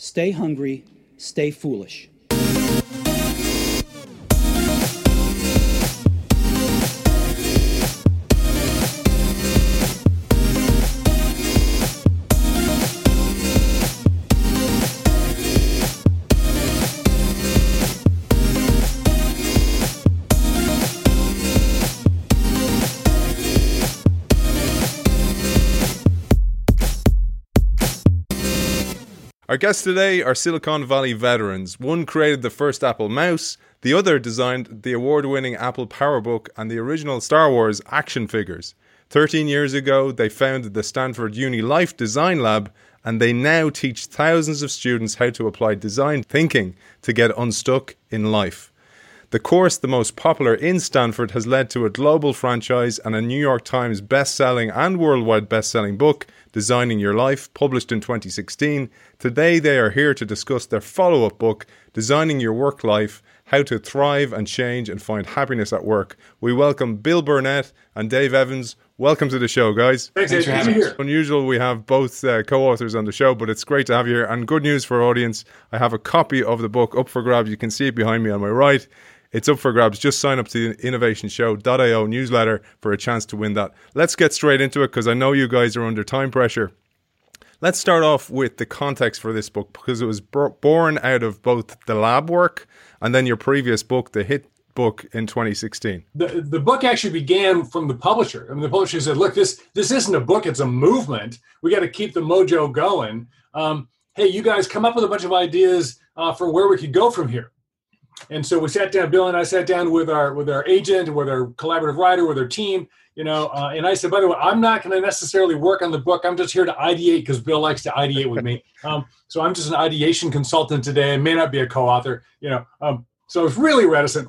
stay hungry, stay foolish. Our guests today are Silicon Valley veterans. One created the first Apple mouse, the other designed the award winning Apple PowerBook and the original Star Wars action figures. 13 years ago, they founded the Stanford Uni Life Design Lab, and they now teach thousands of students how to apply design thinking to get unstuck in life. The course, the most popular in Stanford, has led to a global franchise and a New York Times best-selling and worldwide best-selling book, Designing Your Life, published in 2016. Today they are here to discuss their follow-up book, Designing Your Work Life: How to Thrive and Change and Find Happiness at Work. We welcome Bill Burnett and Dave Evans. Welcome to the show, guys. Thanks, Thanks for having us. Unusual, we have both uh, co-authors on the show, but it's great to have you here. And good news for our audience: I have a copy of the book up for grabs. You can see it behind me on my right. It's up for grabs. Just sign up to the innovationshow.io newsletter for a chance to win that. Let's get straight into it because I know you guys are under time pressure. Let's start off with the context for this book because it was bor- born out of both the lab work and then your previous book, the hit book in 2016. The, the book actually began from the publisher. I mean, the publisher said, "Look, this this isn't a book; it's a movement. We got to keep the mojo going. Um, hey, you guys, come up with a bunch of ideas uh, for where we could go from here." And so we sat down. Bill and I sat down with our with our agent, with our collaborative writer, with our team. You know, uh, and I said, "By the way, I'm not going to necessarily work on the book. I'm just here to ideate because Bill likes to ideate with me. Um, so I'm just an ideation consultant today. I may not be a co-author. You know, um, so I was really reticent."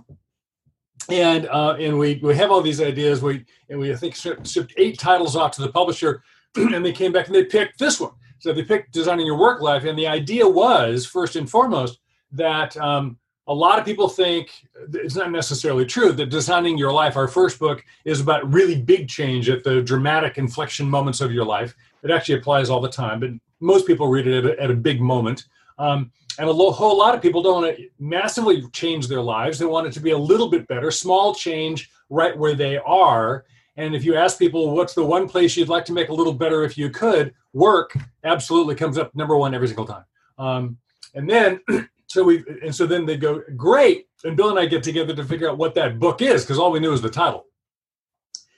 and uh, and we we have all these ideas. We and we I think shipped, eight titles off to the publisher, and they came back and they picked this one. So they picked designing your work life, and the idea was first and foremost that um, a lot of people think it's not necessarily true that designing your life. Our first book is about really big change at the dramatic inflection moments of your life. It actually applies all the time, but most people read it at a, at a big moment. Um, and a lo- whole lot of people don't want to massively change their lives. They want it to be a little bit better, small change right where they are. And if you ask people, what's the one place you'd like to make a little better if you could, work absolutely comes up number one every single time. Um, and then, so we, and so then they go, great. And Bill and I get together to figure out what that book is because all we knew was the title.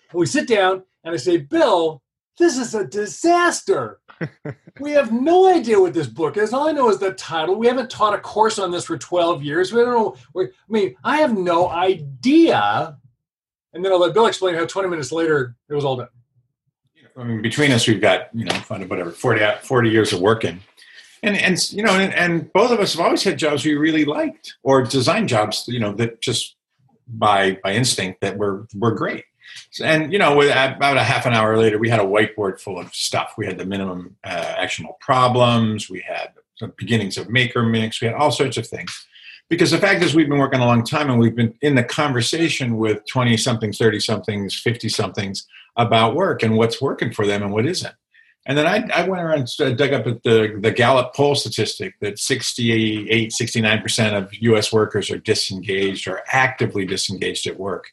And we sit down and I say, Bill, this is a disaster. we have no idea what this book is. All I know is the title. We haven't taught a course on this for 12 years. We don't know. we I mean, I have no idea. And then I'll let Bill explain how 20 minutes later it was all done. I mean, between us, we've got you know, whatever 40, 40 years of working, and and you know, and, and both of us have always had jobs we really liked, or design jobs, you know, that just by by instinct that were were great. And you know, about a half an hour later, we had a whiteboard full of stuff. We had the minimum uh, actionable problems. We had the beginnings of Maker Mix. We had all sorts of things. Because the fact is, we've been working a long time, and we've been in the conversation with twenty somethings, thirty somethings, fifty somethings about work and what's working for them and what isn't. And then I, I went around and dug up at the, the Gallup poll statistic that 68, 69% of US workers are disengaged or actively disengaged at work.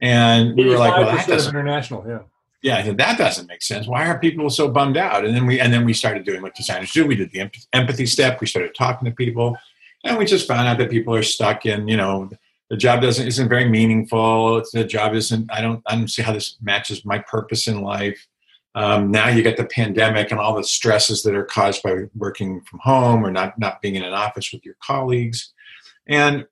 And we were like, well, that doesn't, international, yeah. yeah, I said, that doesn't make sense. Why are people so bummed out? And then we, and then we started doing what designers do. We did the empathy step. We started talking to people and we just found out that people are stuck in, you know, the job doesn't isn't very meaningful. It's, the job isn't. I don't. I don't see how this matches my purpose in life. Um, now you get the pandemic and all the stresses that are caused by working from home or not not being in an office with your colleagues, and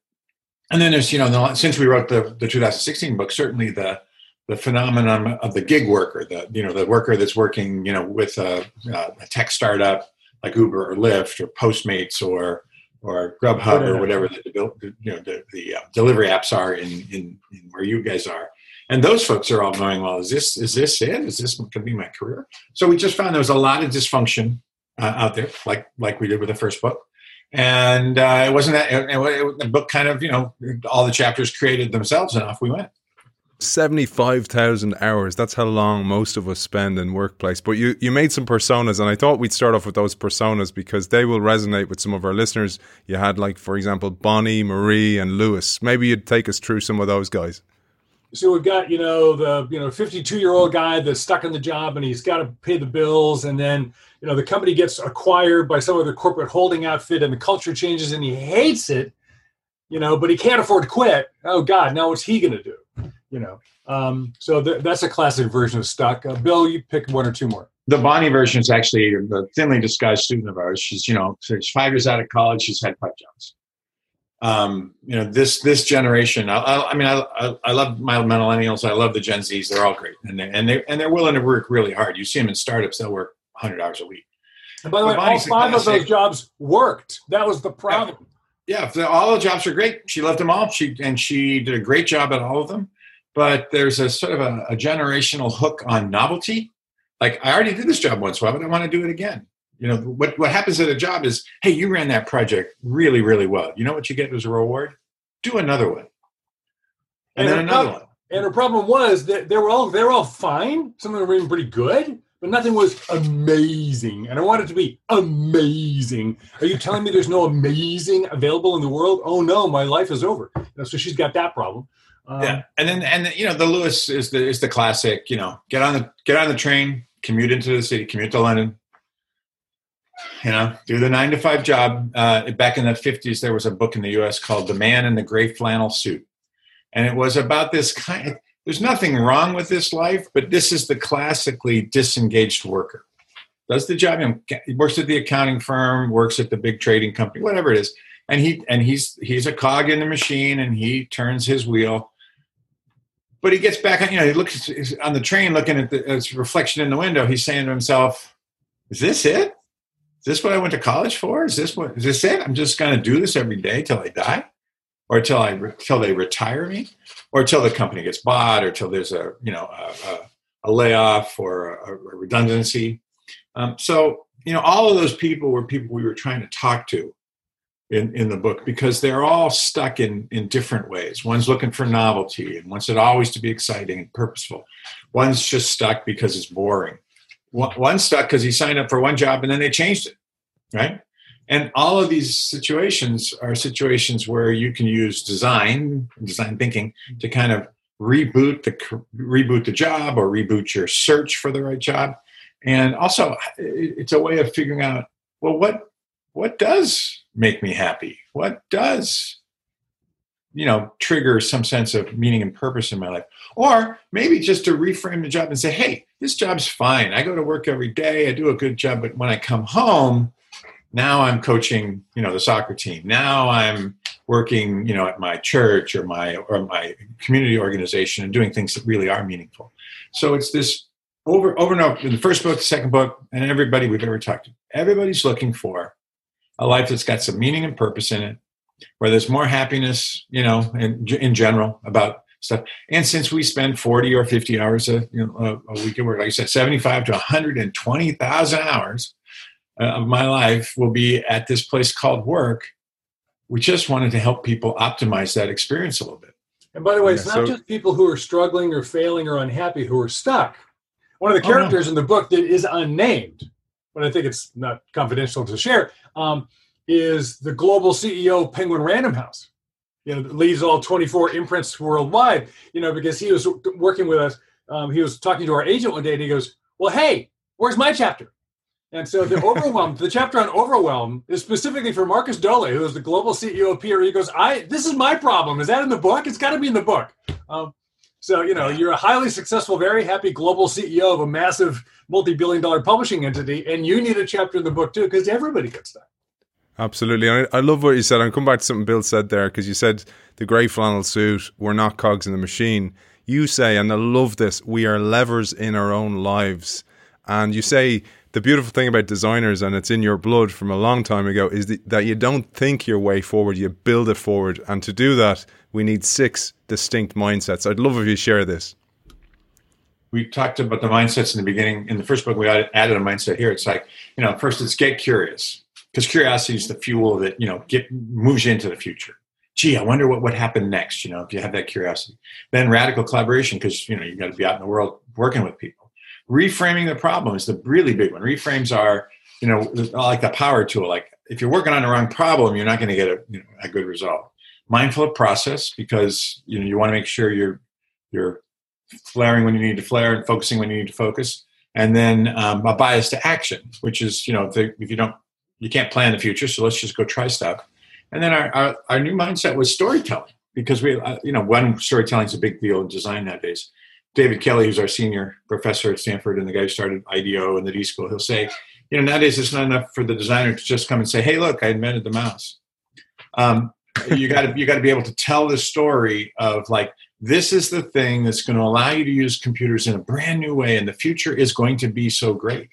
and then there's you know the, since we wrote the the 2016 book, certainly the the phenomenon of the gig worker, the you know the worker that's working you know with a, a tech startup like Uber or Lyft or Postmates or or Grubhub or whatever. the, the you know the, the uh, delivery apps are in, in in where you guys are, and those folks are all going, well, is this is this it? Is this going to be my career? So we just found there was a lot of dysfunction uh, out there, like like we did with the first book, and uh, it wasn't that it, it, the book kind of you know all the chapters created themselves, and off we went. 75,000 hours. That's how long most of us spend in workplace. But you, you made some personas, and I thought we'd start off with those personas because they will resonate with some of our listeners. You had, like, for example, Bonnie, Marie, and Lewis. Maybe you'd take us through some of those guys. So we've got, you know, the, you know, 52 year old guy that's stuck in the job and he's got to pay the bills. And then, you know, the company gets acquired by some other corporate holding outfit and the culture changes and he hates it, you know, but he can't afford to quit. Oh, God, now what's he going to do? you know. Um, so th- that's a classic version of stuck. Uh, Bill, you pick one or two more. The Bonnie version is actually a thinly disguised student of ours. She's, you know, she's five years out of college. She's had five jobs. Um, you know, this this generation. I, I, I mean, I, I love my millennials. I love the Gen Zs. They're all great, and they and they and they're willing to work really hard. You see them in startups; they'll work 100 hours a week. And by the way, all five of those jobs worked. That was the problem. Yeah, yeah all the jobs are great. She loved them all. She and she did a great job at all of them but there's a sort of a, a, generational hook on novelty. Like I already did this job once, why would I want to do it again? You know, what, what happens at a job is, hey, you ran that project really, really well. You know what you get as a reward? Do another one. And, and then another problem, one. And the problem was that they were all they were all fine. Some of them were even pretty good, but nothing was amazing. And I want it to be amazing. Are you telling me there's no amazing available in the world? Oh no, my life is over. so she's got that problem. Um, yeah, and then and you know the Lewis is the is the classic. You know, get on the get on the train, commute into the city, commute to London. You know, do the nine to five job. Uh, back in the fifties, there was a book in the U.S. called "The Man in the Gray Flannel Suit," and it was about this kind. Of, there's nothing wrong with this life, but this is the classically disengaged worker. Does the job, he works at the accounting firm, works at the big trading company, whatever it is, and he and he's he's a cog in the machine, and he turns his wheel but he gets back on, you know, he looks on the train looking at the his reflection in the window. He's saying to himself, Is this it? Is this what I went to college for? Is this what, is this it? I'm just going to do this every day till I die? Or till I, till they retire me? Or till the company gets bought or till there's a, you know, a, a, a layoff or a, a redundancy. Um, so, you know, all of those people were people we were trying to talk to in, in the book because they're all stuck in, in different ways. One's looking for novelty and wants it always to be exciting and purposeful. One's just stuck because it's boring. One's stuck because he signed up for one job and then they changed it, right? And all of these situations are situations where you can use design, design thinking, to kind of reboot the reboot the job or reboot your search for the right job. And also, it's a way of figuring out well what what does make me happy? What does, you know, trigger some sense of meaning and purpose in my life? Or maybe just to reframe the job and say, hey, this job's fine. I go to work every day, I do a good job, but when I come home, now I'm coaching, you know, the soccer team. Now I'm working, you know, at my church or my or my community organization and doing things that really are meaningful. So it's this over over and over in the first book, the second book, and everybody we've ever talked to, everybody's looking for a life that's got some meaning and purpose in it, where there's more happiness, you know, in, in general about stuff. And since we spend 40 or 50 hours a, you know, a, a week at work, like I said, 75 to 120,000 hours uh, of my life will be at this place called work. We just wanted to help people optimize that experience a little bit. And by the way, it's not so, just people who are struggling or failing or unhappy who are stuck. One of the characters oh, no. in the book that is unnamed, but I think it's not confidential to share, um, is the global CEO of Penguin Random House. You know, leads all 24 imprints worldwide. You know, because he was working with us. Um, he was talking to our agent one day, and he goes, "Well, hey, where's my chapter?" And so the overwhelm, the chapter on overwhelm is specifically for Markus Dohle, who is the global CEO of PR. He goes, "I this is my problem. Is that in the book? It's got to be in the book." Um, so you know, you're a highly successful, very happy global CEO of a massive multi-billion-dollar publishing entity, and you need a chapter in the book too, because everybody gets that. Absolutely. I, I love what you said. I'm come back to something Bill said there because you said the grey flannel suit, we're not cogs in the machine. You say, and I love this, we are levers in our own lives. And you say the beautiful thing about designers, and it's in your blood from a long time ago, is that you don't think your way forward, you build it forward. And to do that, we need six distinct mindsets. I'd love if you share this. We talked about the mindsets in the beginning. In the first book, we added a mindset here. It's like, you know, first it's get curious because curiosity is the fuel that you know get moves you into the future gee, I wonder what would happen next, you know, if you have that curiosity. Then radical collaboration, because, you know, you got to be out in the world working with people. Reframing the problem is the really big one. Reframes are, you know, like the power tool. Like if you're working on the wrong problem, you're not going to get a, you know, a good result. Mindful of process because, you know, you want to make sure you're, you're flaring when you need to flare and focusing when you need to focus. And then um, a bias to action, which is, you know, if, they, if you don't, you can't plan the future, so let's just go try stuff and then our, our, our new mindset was storytelling because we, uh, you know, one storytelling is a big deal in design nowadays. David Kelley, who's our senior professor at Stanford and the guy who started IDEO and the D School, he'll say, you know, nowadays it's not enough for the designer to just come and say, "Hey, look, I invented the mouse." Um, you got to you got to be able to tell the story of like this is the thing that's going to allow you to use computers in a brand new way, and the future is going to be so great.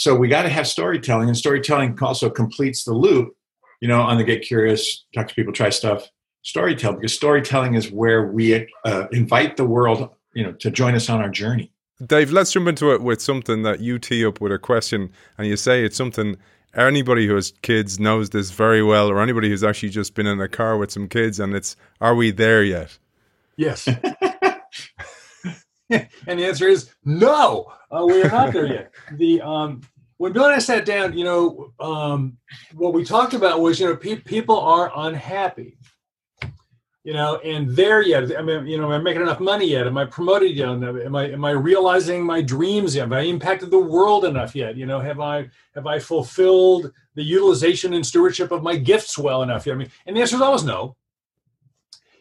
So we got to have storytelling, and storytelling also completes the loop you know, on the Get Curious, talk to people, try stuff, storytelling, because storytelling is where we uh, invite the world, you know, to join us on our journey. Dave, let's jump into it with something that you tee up with a question, and you say it's something anybody who has kids knows this very well, or anybody who's actually just been in a car with some kids, and it's, are we there yet? Yes. and the answer is no, uh, we are not there yet. The um, when Bill and I sat down, you know, um, what we talked about was, you know, pe- people are unhappy, you know, and there yet. I mean, you know, am I making enough money yet? Am I promoted yet? Am I am I realizing my dreams yet? Have I impacted the world enough yet? You know, have I have I fulfilled the utilization and stewardship of my gifts well enough yet? I mean, and the answer is always no.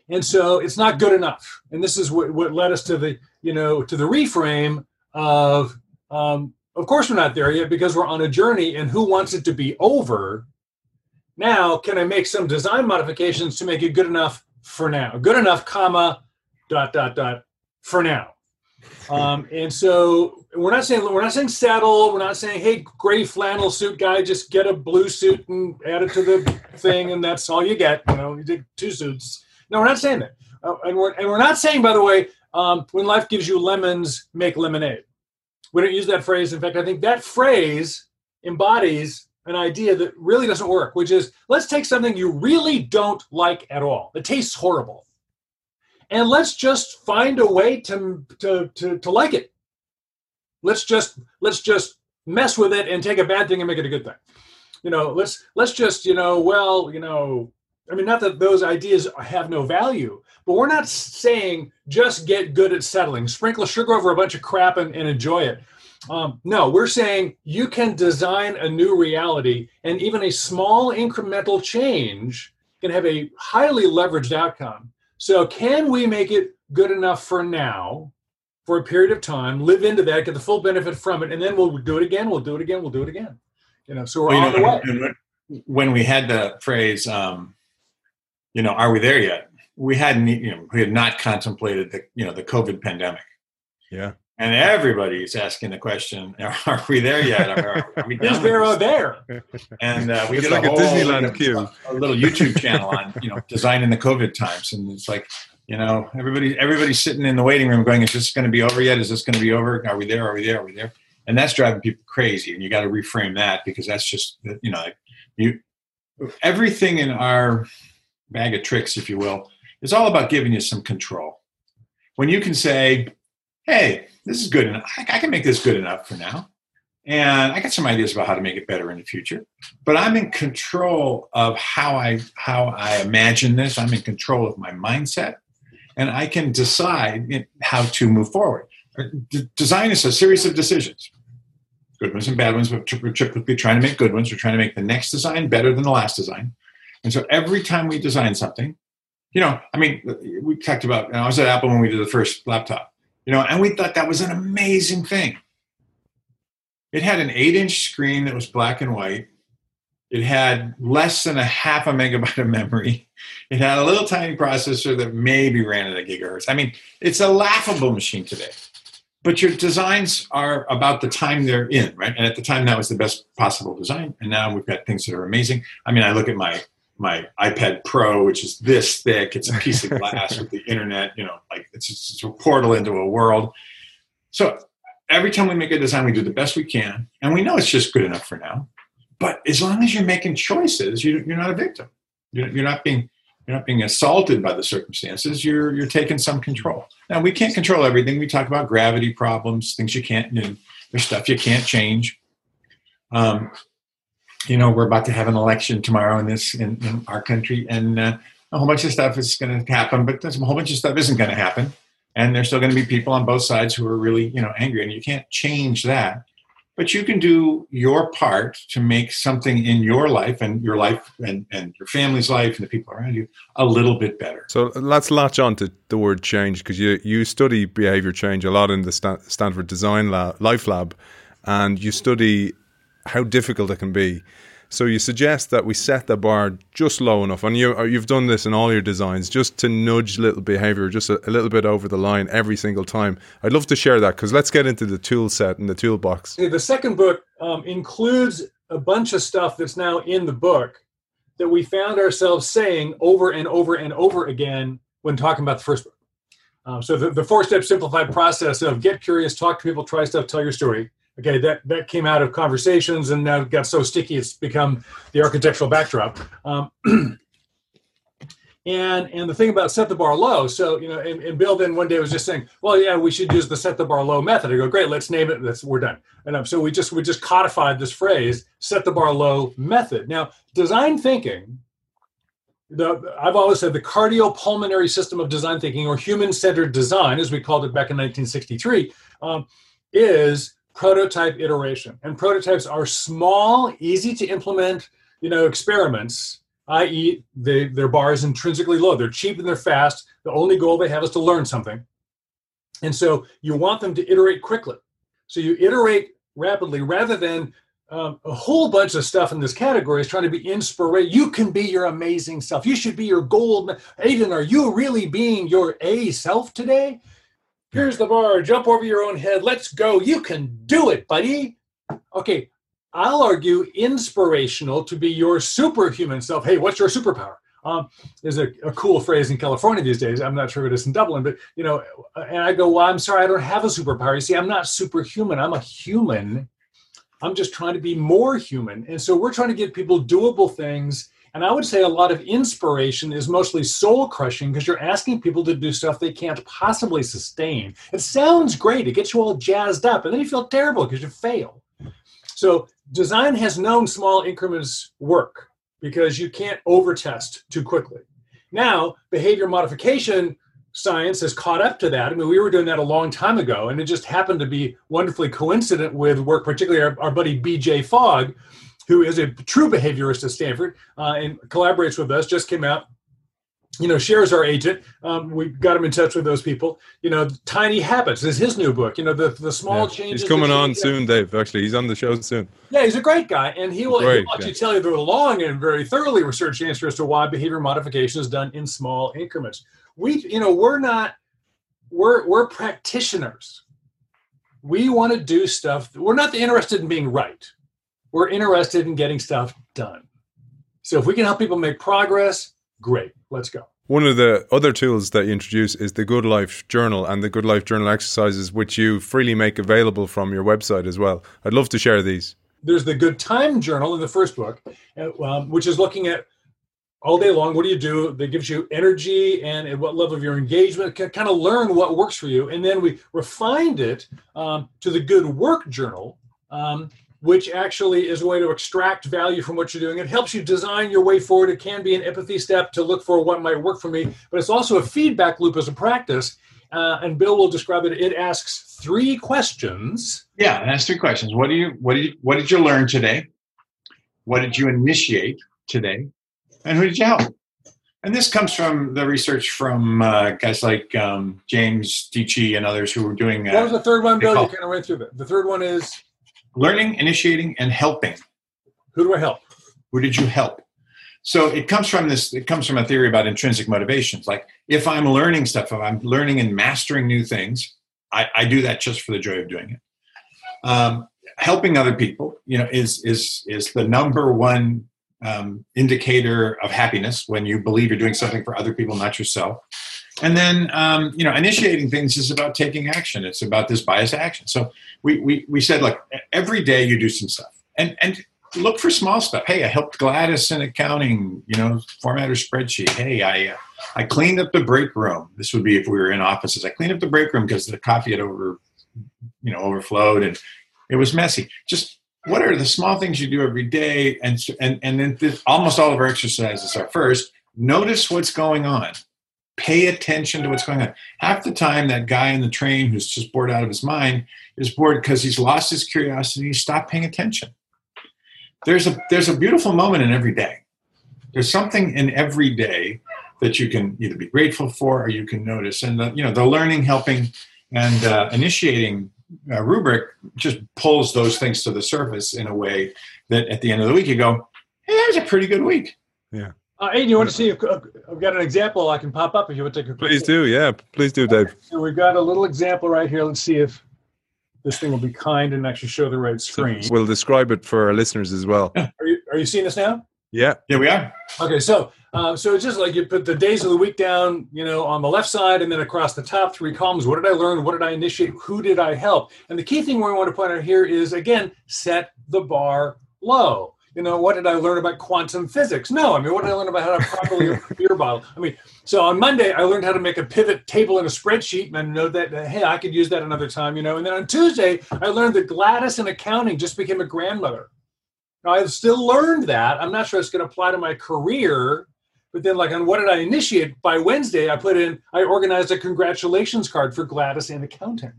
And so it's not good enough. And this is what, what led us to the, you know, to the reframe of um, of course, we're not there yet because we're on a journey, and who wants it to be over? Now, can I make some design modifications to make it good enough for now? Good enough, comma, dot dot dot, for now. Um, and so we're not saying we're not saying saddle. We're not saying hey, gray flannel suit guy, just get a blue suit and add it to the thing, and that's all you get. You know, you did two suits. No, we're not saying that. Uh, and we're and we're not saying, by the way, um, when life gives you lemons, make lemonade. We don't use that phrase. In fact, I think that phrase embodies an idea that really doesn't work, which is let's take something you really don't like at all. It tastes horrible. And let's just find a way to, to, to, to like it. Let's just let's just mess with it and take a bad thing and make it a good thing. You know, let's let's just, you know, well, you know, I mean, not that those ideas have no value, but we're not saying just get good at settling, sprinkle sugar over a bunch of crap and, and enjoy it. Um, no, we're saying you can design a new reality, and even a small incremental change can have a highly leveraged outcome. So, can we make it good enough for now, for a period of time, live into that, get the full benefit from it, and then we'll do it again, we'll do it again, we'll do it again. You know, so we're well, on know, the way. When we had the phrase, um, you know, are we there yet? We hadn't, you know, we had not contemplated the, you know, the COVID pandemic. Yeah. And everybody's asking the question, are we there yet? Are, are we is there or there? And uh, we it's did like a, whole, a Disneyland queue. A little YouTube channel on, you know, design in the COVID times. And it's like, you know, everybody, everybody's sitting in the waiting room going, is this going to be over yet? Is this going to be over? Are we there? Are we there? Are we there? And that's driving people crazy. And you got to reframe that because that's just, you know, you, everything in our bag of tricks, if you will, is all about giving you some control. When you can say, hey, this is good enough, I, can make this good enough for now. And I got some ideas about how to make it better in the future. But I'm in control of how I how I imagine this. I'm in control of my mindset, and I can decide how to move forward. Uh, d- design is a series of decisions, good ones and bad ones. But we're typically trying to make good ones. We're trying to make the next design better than the last design. And so every time we design something, you know, I mean, we talked about, know, I was at Apple when we did the first laptop, you know, and we thought that was an amazing thing. It had an eight inch screen that was black and white. It had less than a half a megabyte of memory. It had a little tiny processor that maybe ran at a gigahertz. I mean, it's a laughable machine today. But your designs are about the time they're in, right? And at the time, that was the best possible design. And now we've got things that are amazing. I mean, I look at my my iPad Pro, which is this thick. It's a piece of glass with the internet. You know, like it's just it's a portal into a world. So every time we make a design, we do the best we can, and we know it's just good enough for now. But as long as you're making choices, you, are not a victim. You're, you're not being you're not being assaulted by the circumstances. You're you're taking some control. Now we can't control everything. We talk about gravity problems, things you can't. do. there's stuff you can't change. Um, you know, we're about to have an election tomorrow in this in, in our country, and uh, a whole bunch of stuff is going to happen, but a whole bunch of stuff isn't going to happen, and there's still going to be people on both sides who are really you know angry, and you can't change that. But you can do your part to make something in your life and your life and, and your family's life and the people around you a little bit better. So let's latch on to the word change because you, you study behavior change a lot in the Stanford Design Lab, Life Lab, and you study how difficult it can be. So you suggest that we set the bar just low enough, and you uh, you've done this in all your designs, just to nudge little behavior just a, a little bit over the line every single time. I'd love to share that because let's get into the tool set and the toolbox. The second book um, includes a bunch of stuff that's now in the book that we found ourselves saying over and over and over again when talking about the first book. Um, so the, the four-step simplified process of get curious, talk to people, try stuff, tell your story okay that that came out of conversations and now got so sticky it's become the architectural backdrop. Um, and and the thing about set the bar low so you know and, and, bill then one day was just saying well yeah we should use the set the bar low method. I go great let's name it that's we're done. And um, so we just we just codified this phrase set the bar low method. Now design thinking the, I've always said the cardiopulmonary system of design thinking, or human-centered design, as we called it back in 1963, um, is prototype iteration. And prototypes are small, easy to implement, you know, experiments, i.e., they, their bar is intrinsically low. They're cheap and they're fast. The only goal they have is to learn something. And so you want them to iterate quickly. So you iterate rapidly rather than um, a whole bunch of stuff in this category is trying to be inspiration. You can be your amazing self. You should be your gold. Aidan, are you really being your A self today? Here's the bar. Jump over your own head. Let's go. You can do it, buddy. Okay, I'll argue inspirational to be your superhuman self. Hey, what's your superpower? Um, is a, a, cool phrase in California these days. I'm not sure if it is in Dublin, but you know, and I go, well, I'm sorry, I don't have a superpower. You see, I'm not superhuman. I'm a human. I'm just trying to be more human. And so we're trying to give people doable things and I would say a lot of inspiration is mostly soul crushing because you're asking people to do stuff they can't possibly sustain. It sounds great, it gets you all jazzed up, and then you feel terrible because you fail. So, design has known small increments work because you can't overtest too quickly. Now, behavior modification science has caught up to that. I mean, we were doing that a long time ago, and it just happened to be wonderfully coincident with work, particularly our, our buddy BJ Fogg, who is a true behaviorist at Stanford uh, and collaborates with us, just came out. You know, shares our agent. Um, we got him in touch with those people. You know, Tiny Habits is his new book. You know, the the small yeah. changes. He's coming on soon, Dave. Actually, he's on the show soon. Yeah, he's a great guy, and he will, great, he'll actually yeah. tell you the long and very thoroughly researched answer as to why behavior modification is done in small increments. We, you know, we're not we're we're practitioners. We want to do stuff. We're not interested in being right we're interested in getting stuff done. So if we can help people make progress, great. Let's go. One of the other tools that you introduce is the Good Life Journal and the Good Life Journal exercises, which you freely make available from your website as well. I'd love to share these. There's the Good Time Journal in the first book, uh, um, which is looking at all day long what do you do that gives you energy and at what level of your engagement can kind of learn what works for you and then we refined it um, to the good work journal um, which actually is a way to extract value from what you're doing. It helps you design your way forward. It can be an empathy step to look for what might work for me, but it's also a feedback loop as a practice. Uh, and Bill will describe it. It asks three questions. Yeah, it asks three questions. What do you what did you what did you learn today? What did you initiate today? And who did you help? And this comes from the research from uh, guys like um, James Dietschi and others who were doing. Uh, what was the third one, Bill? Call, you kind of went through that. The third one is learning, initiating, and helping. Who do I help? Who did you help? So it comes from this, it comes from a theory about intrinsic motivations. Like if I'm learning stuff, if I'm learning and mastering new things, I, I do that just for the joy of doing it. Um, helping other people, you know, is is is the number one um, indicator of happiness when you believe you're doing something for other people, not yourself. And then, um, you know, initiating things is about taking action. It's about this bias action. So we, we, we said, like, every day you do some stuff. And, and look for small stuff. Hey, I helped Gladys in accounting, you know, format her spreadsheet. Hey, I uh, I cleaned up the break room. This would be if we were in offices. I cleaned up the break room because the coffee had over, you know, overflowed and it was messy. Just what are the small things you do every day? And and and then this, almost all of our exercises are first notice what's going on. Pay attention to what's going on. Half the time, that guy in the train who's just bored out of his mind is bored because he's lost his curiosity. He stopped paying attention. There's a there's a beautiful moment in every day. There's something in every day that you can either be grateful for or you can notice. And the, you know the learning, helping, and uh, initiating uh, rubric just pulls those things to the surface in a way that at the end of the week you go, "Hey, that was a pretty good week." Yeah. Uh, Aidan, you want to see? If, uh, I've got an example I can pop up if you want to take a quick. Please do. Yeah. Please do, Dave. So we've got a little example right here. Let's see if this thing will be kind and actually show the right screen. We'll describe it for our listeners as well. Are you are you seeing this now? Yeah. Yeah, we are. Okay, so uh, so it's just like you put the days of the week down, you know, on the left side, and then across the top three columns. What did I learn? What did I initiate? Who did I help? And the key thing we want to point out here is again, set the bar low. You know, what did I learn about quantum physics? No, I mean, what did I learn about how to properly open a beer bottle? I mean, so on Monday I learned how to make a pivot table in a spreadsheet, and I know that uh, hey, I could use that another time. You know, and then on Tuesday I learned that Gladys in accounting just became a grandmother. Now, I've still learned that. I'm not sure it's going to apply to my career, but then, like, on what did I initiate? By Wednesday, I put in, I organized a congratulations card for Gladys in accounting.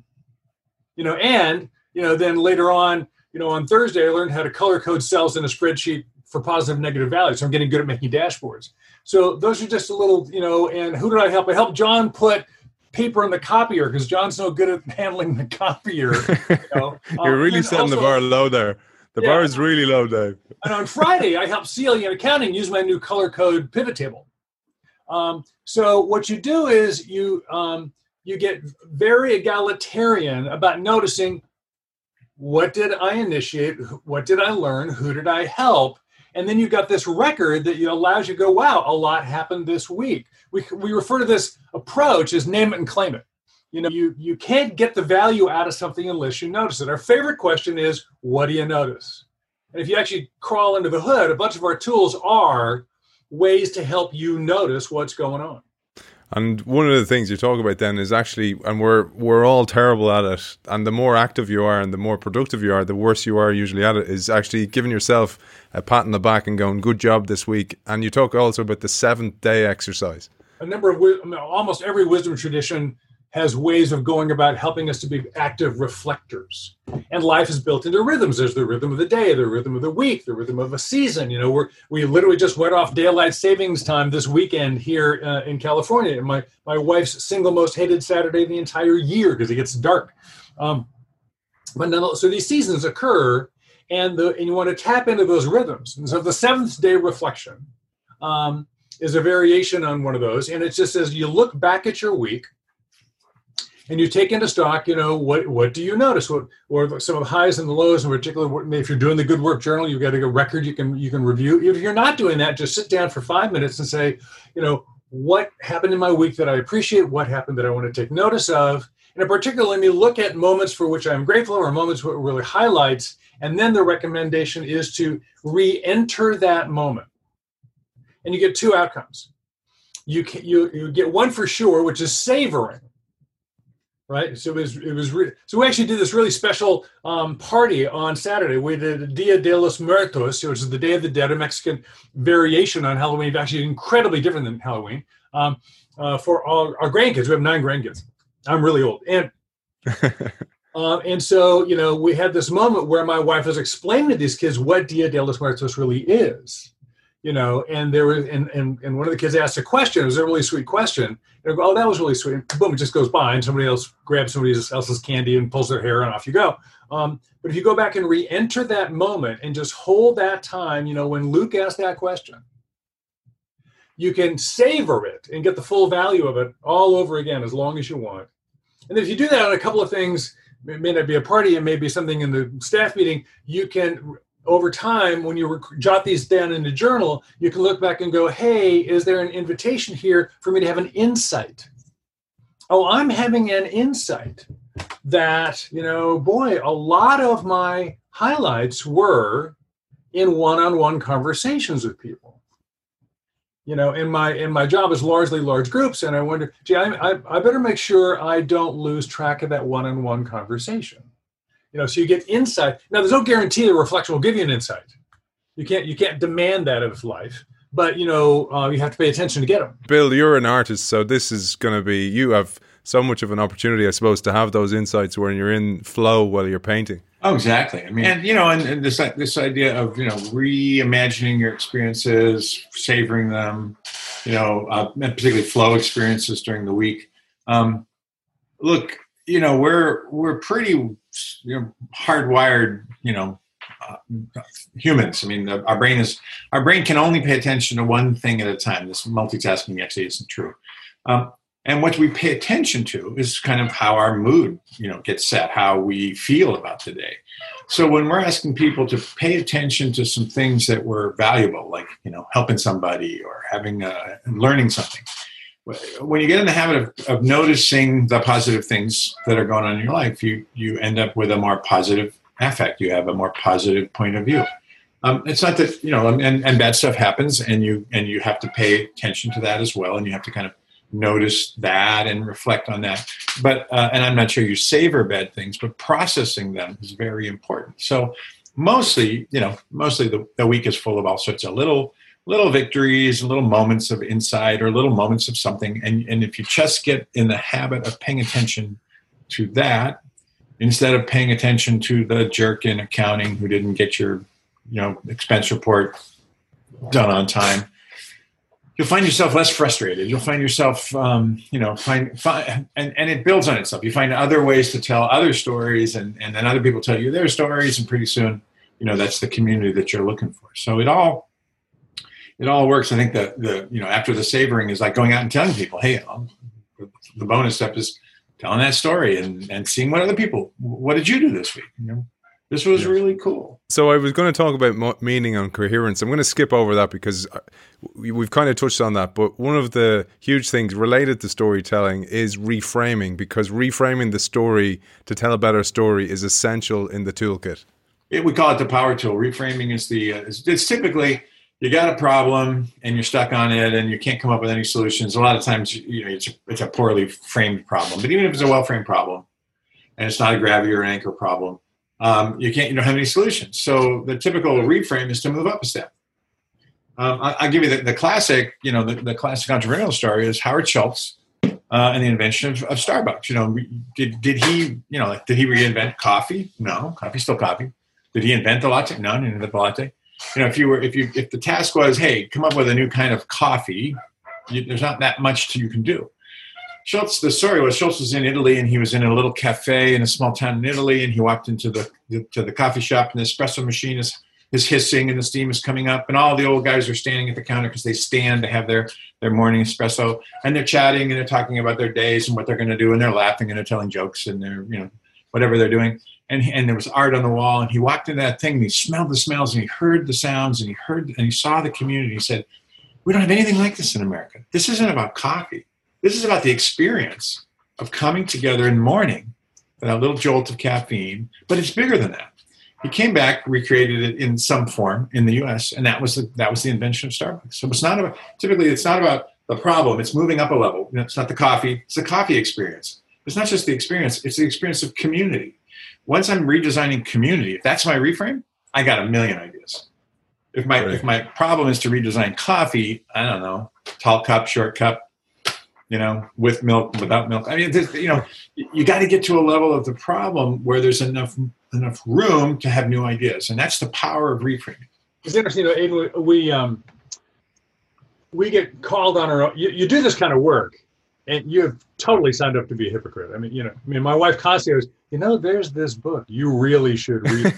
You know, and, you know, then later on, you know, on Thursday, I learned how to color code cells in a spreadsheet for positive negative values. So I'm getting good at making dashboards. So those are just a little, you know, and who did I help? I helped John put paper in the copier because John's no good at handling the copier. You know? You're Um, really and setting the bar low there. The Yeah. bar is really low, Dave. and on Friday, I helped Celia in accounting use my new color code pivot table. Um, so what you do is you um, you get very egalitarian about noticing what did I initiate, what did I learn, who did I help, and then you've got this record that allows you to go, wow, a lot happened this week. We we refer to this approach as name it and claim it. You know, you you can't get the value out of something unless you notice it. Our favorite question is, what do you notice? And if you actually crawl into the hood, a bunch of our tools are ways to help you notice what's going on. And one of the things you talk about then is actually, and we're we're all terrible at it. And the more active you are, and the more productive you are, the worse you are usually at it. Is actually giving yourself a pat on the back and going, "Good job this week." And you talk also about the seventh day exercise. A number of almost every wisdom tradition has ways of going about helping us to be active reflectors. And life is built into rhythms. There's the rhythm of the day, the rhythm of the week, the rhythm of a season. You know, we're, we literally just went off daylight savings time this weekend here uh, in California. And my, my wife's single most hated Saturday the entire year because it gets dark. Um, but nonetheless, so these seasons occur, and the and you want to tap into those rhythms. And so the seventh day reflection um, is a variation on one of those, and it just says you look back at your week, and you take into stock, you know, what what do you notice? What or some of the highs and the lows, in particular, if you're doing the good work journal, you've got a record you can you can review. If you're not doing that, just sit down for five minutes and say, you know, what happened in my week that I appreciate, what happened that I want to take notice of, and in particular, let me look at moments for which I'm grateful or moments it really highlights. And then the recommendation is to re-enter that moment. And you get two outcomes. You can, you you get one for sure, which is savoring. Right, so it was it was re- so we actually did this really special um, party on Saturday. We did Dia de los Muertos, which is the Day of the Dead, a Mexican variation on Halloween, actually incredibly different than Halloween. Um, uh, for all our grandkids, we have nine grandkids. I'm really old, and um, and so you know we had this moment where my wife was explaining to these kids what Dia de los Muertos really is, you know, and there was and and, and one of the kids asked a question. It was a really sweet question. Go, oh, that was really sweet. And boom, it just goes by, and somebody else grabs somebody else's candy and pulls their hair, and off you go. Um, but if you go back and re-enter that moment and just hold that time, you know, when Luke asked that question, you can savor it and get the full value of it all over again as long as you want. And if you do that on a couple of things, it may not be a party, it may be something in the staff meeting, you can over time when you rec- jot these down in the journal you can look back and go hey is there an invitation here for me to have an insight? Oh i'm having an insight that you know boy a lot of my highlights were in one-on-one conversations with people. You know in my in my job is largely large groups and i wonder gee I, I, I better make sure i don't lose track of that one-on-one conversation you know so you get insight now there's no guarantee the reflection will give you an insight you can't you can't demand that of life but you know uh, you have to pay attention to get them bill you're an artist so this is going to be you have so much of an opportunity i suppose to have those insights when you're in flow while you're painting Oh, exactly. I mean, and you know, and, and, this this idea of you know reimagining your experiences, savoring them, you know, uh, and particularly flow experiences during the week. Um, look, you know, we're we're pretty you know hardwired, you know, uh, humans. I mean, the, our brain is our brain can only pay attention to one thing at a time. This multitasking actually isn't true. Um, and what we pay attention to is kind of how our mood you know gets set how we feel about the day so when we're asking people to pay attention to some things that were valuable like you know helping somebody or having a, learning something when you get in the habit of, of noticing the positive things that are going on in your life you you end up with a more positive affect you have a more positive point of view um, it's not that you know and, and bad stuff happens and you and you have to pay attention to that as well and you have to kind of notice that and reflect on that. But uh, and I'm not sure you savor bad things, but processing them is very important. So mostly, you know, mostly the, the week is full of all sorts of little little victories, little moments of insight, or little moments of something. And and if you just get in the habit of paying attention to that instead of paying attention to the jerk in accounting who didn't get your you know expense report done on time you'll find yourself less frustrated. You'll find yourself, um, you know, find, find and, and it builds on itself. You find other ways to tell other stories, and and then other people tell you their stories, and pretty soon, you know, that's the community that you're looking for. So it all it all works. I think that the you know after the savoring is like going out and telling people, hey, um, the bonus step is telling that story and and seeing what other people. What did you do this week? You know, this was really cool. So I was going to talk about meaning and coherence. I'm going to skip over that because uh, we've kind of touched on that. But one of the huge things related to storytelling is reframing because reframing the story to tell a better story is essential in the toolkit. It, we call it the power tool. Reframing is the uh, it's, it's typically you got a problem and you're stuck on it and you can't come up with any solutions. A lot of times, you know, it's a, it's a poorly framed problem. But even if it's a well framed problem and it's not a gravity or an anchor problem um, you can't you don't have any solutions. So the typical reframe is to move up a step. Um, I, will give you the, the, classic, you know, the, the, classic entrepreneurial story is Howard Schultz uh, and the invention of, of, Starbucks. You know, did did he, you know, like, did he reinvent coffee? No, coffee's still coffee. Did he invent the latte? No, he didn't invent the latte. You know, if you were, if you, if the task was, hey, come up with a new kind of coffee, you, there's not that much you can do. Schultz, the story was Schultz was in Italy and he was in a little cafe in a small town in Italy and he walked into the to the coffee shop and the espresso machine is is hissing and the steam is coming up and all the old guys are standing at the counter because they stand to have their their morning espresso and they're chatting and they're talking about their days and what they're going to do and they're laughing and they're telling jokes and they're you know whatever they're doing and and there was art on the wall and he walked into that thing and he smelled the smells and he heard the sounds and he heard and he saw the community he said we don't have anything like this in America this isn't about coffee this is about the experience of coming together in the morning a little jolt of caffeine, but it's bigger than that. He came back, recreated it in some form in the U.S., and that was the, that was the invention of Starbucks. So it's not about typically it's not about the problem; it's moving up a level. You know, it's not the coffee; it's the coffee experience. It's not just the experience; it's the experience of community. Once I'm redesigning community, if that's my reframe, I got a million ideas. If my right. if my problem is to redesign coffee, I don't know, tall cup, short cup, you know, with milk, without milk. I mean, you know, you got to get to a level of the problem where there's enough enough room to have new ideas, and that's the power of reframing. It's interesting, you know, Aidan, we um, we get called on our own. You, you do this kind of work, and you have totally signed up to be a hypocrite. I mean, you know, I mean, my wife constantly goes, you know, there's this book you really should read,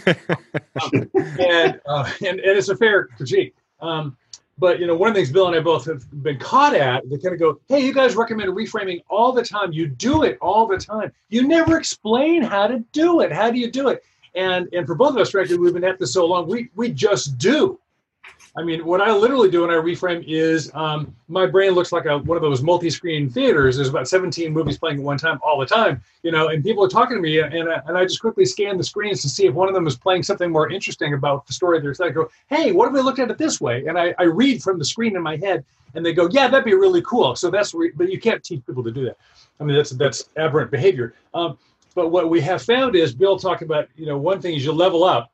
um, and, uh, and and it's a fair critique. Um, but you know, one of the things Bill and I both have been caught at, they kind of go, "Hey, you guys recommend reframing all the time. You do it all the time. You never explain how to do it. How do you do it?" And and for both of us, frankly, we've been at this so long, we we just do. I mean, what I literally do when I reframe is um, my brain looks like a, one of those multi-screen theaters. There's about 17 movies playing at one time, all the time, you know. And people are talking to me, and I, and I just quickly scan the screens to see if one of them is playing something more interesting about the story they're saying. I go, hey, what if we looked at it this way? And I, I read from the screen in my head, and they go, yeah, that'd be really cool. So that's, re- but you can't teach people to do that. I mean, that's that's aberrant behavior. Um, but what we have found is Bill talked about, you know, one thing is you level up,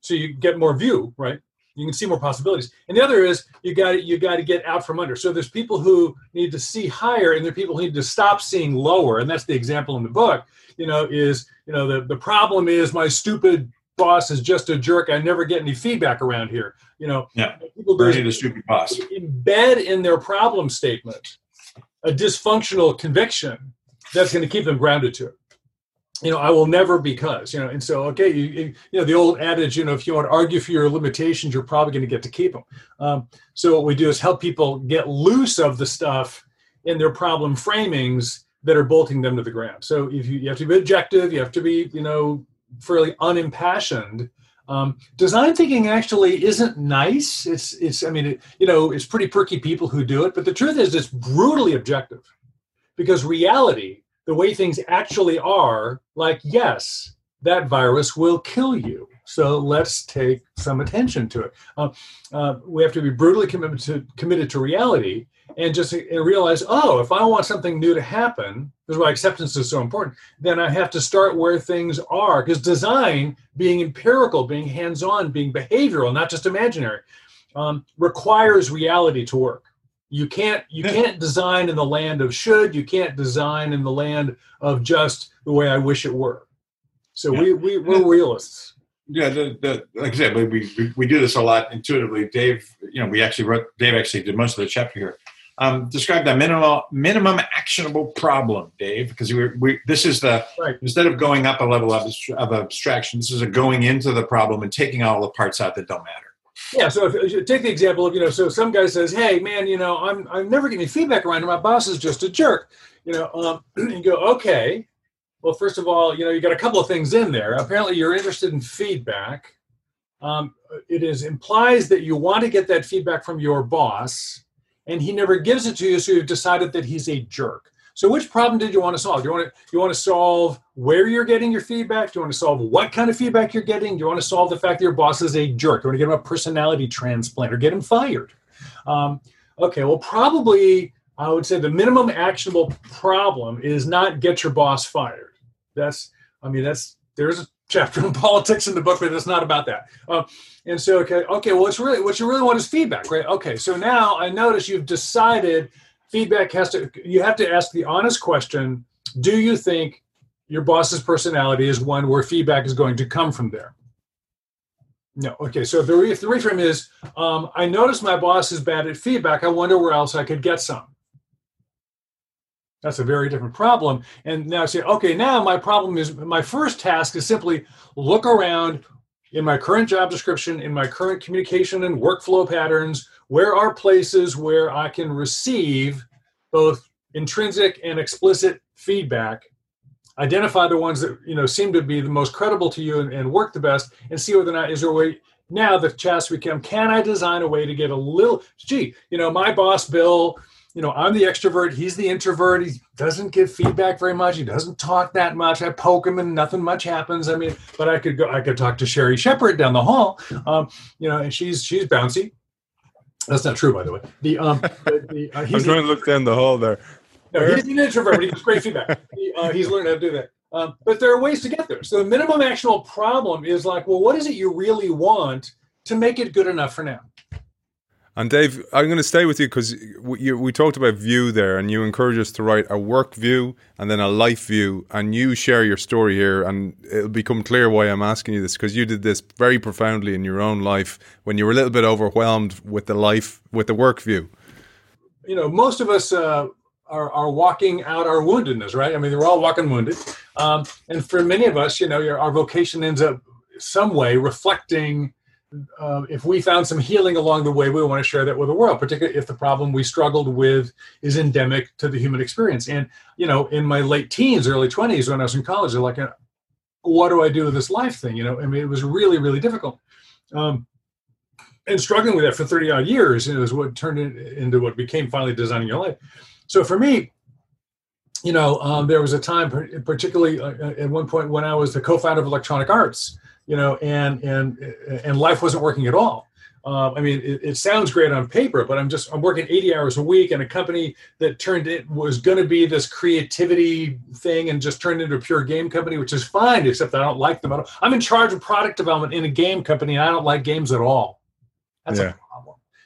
so you get more view, right? You can see more possibilities. And the other is you got to you got to get out from under. So there's people who need to see higher and there are people who need to stop seeing lower. And that's the example in the book you know is you know the, the problem is my stupid boss is just a jerk. I never get any feedback around here you know. Yeah. People Bernie the stupid boss. embed in their problem statement a dysfunctional conviction that's going to keep them grounded to it you know, I will never because, you know, and so, okay, you, you know, the old adage, you know, if you want to argue for your limitations, you're probably going to get to keep them. Um, so what we do is help people get loose of the stuff in their problem framings that are bolting them to the ground. So if you, you have to be objective, you have to be, you know, fairly unimpassioned. Um, design thinking actually isn't nice. It's, it's, I mean, it, you know, it's pretty perky people who do it, but the truth is it's brutally objective because reality the way things actually are, like, yes, that virus will kill you. So let's take some attention to it. Uh, uh, we have to be brutally committed to, committed to reality and just and realize, oh, if I want something new to happen, this is why acceptance is so important, then I have to start where things are. Because design, being empirical, being hands on, being behavioral, not just imaginary, um, requires reality to work. You can't you can't design in the land of should. You can't design in the land of just the way I wish it were. So yeah. we, we we're realists. Yeah, the, the, like I said, we, we we do this a lot intuitively. Dave, you know, we actually wrote. Dave actually did most of the chapter here. Um, describe the minimum minimum actionable problem, Dave, because we, we this is the right. instead of going up a level of, of abstraction, this is a going into the problem and taking all the parts out that don't matter. Yeah, so if, take the example of you know, so some guy says, "Hey, man, you know, I'm I'm never getting feedback around, and my boss is just a jerk." You know, um, you go, "Okay, well, first of all, you know, you got a couple of things in there. Apparently, you're interested in feedback. Um, it is implies that you want to get that feedback from your boss, and he never gives it to you, so you've decided that he's a jerk. So which problem did you want to solve? Do you want to you want to solve where you're getting your feedback? Do you want to solve what kind of feedback you're getting? Do you want to solve the fact that your boss is a jerk? Do you want to get him a personality transplant or get him fired? Um, okay, well, probably I would say the minimum actionable problem is not get your boss fired. That's I mean that's there's a chapter in politics in the book, but it's not about that. Uh, and so okay, okay, well, it's really what you really want is feedback, right? Okay, so now I notice you've decided feedback has to you have to ask the honest question do you think your boss's personality is one where feedback is going to come from there? No okay so the, if the reframe is um, i notice my boss is bad at feedback i wonder where else i could get some. That's a very different problem and now I say okay now my problem is my first task is simply look around in my current job description in my current communication and workflow patterns where are places where I can receive both intrinsic and explicit feedback? Identify the ones that you know seem to be the most credible to you and, and, work the best and see whether or not is there a way now the chance become can i design a way to get a little gee you know my boss bill you know i'm the extrovert he's the introvert he doesn't give feedback very much he doesn't talk that much i poke him and nothing much happens i mean but i could go i could talk to sherry shepard down the hall um, you know and she's she's bouncy that's not true, by the way. The um, the, the, uh, he's I'm trying to look down the hall there. No, he's an introvert, but he gives great feedback. He, uh, he's learned how to do that. Um, but there are ways to get there. So the minimum actionable problem is like, well, what is it you really want to make it good enough for now? And Dave, I'm going to stay with you because we, we, talked about view there, and you encourage us to write a work view and then a life view. And you share your story here, and it'll become clear why I'm asking you this because you did this very profoundly in your own life when you were a little bit overwhelmed with the life with the work view. You know, most of us uh, are, are walking out our woundedness, right? I mean, we're all walking wounded, um, and for many of us, you know, your, our vocation ends up some way reflecting uh, if we found some healing along the way, we want to share that with the world, particularly if the problem we struggled with is endemic to the human experience. And, you know, in my late teens, early 20s, when I was in college, like, uh, what do I do with this life thing? You know, I mean, it was really, really difficult. Um, and struggling with that for 30 odd years was what turned it into what became finally designing your life so for me you know um, there was a time particularly uh, uh, at one point when i was the co-founder of electronic arts you know and and and life wasn't working at all um, I mean, it, it, sounds great on paper, but I'm just I'm working 80 hours a week in a company that turned it was going to be this creativity thing and just turned into a pure game company, which is fine, except I don't like them all. I'm in charge of product development in a game company, and I don't like games at all. That's yeah.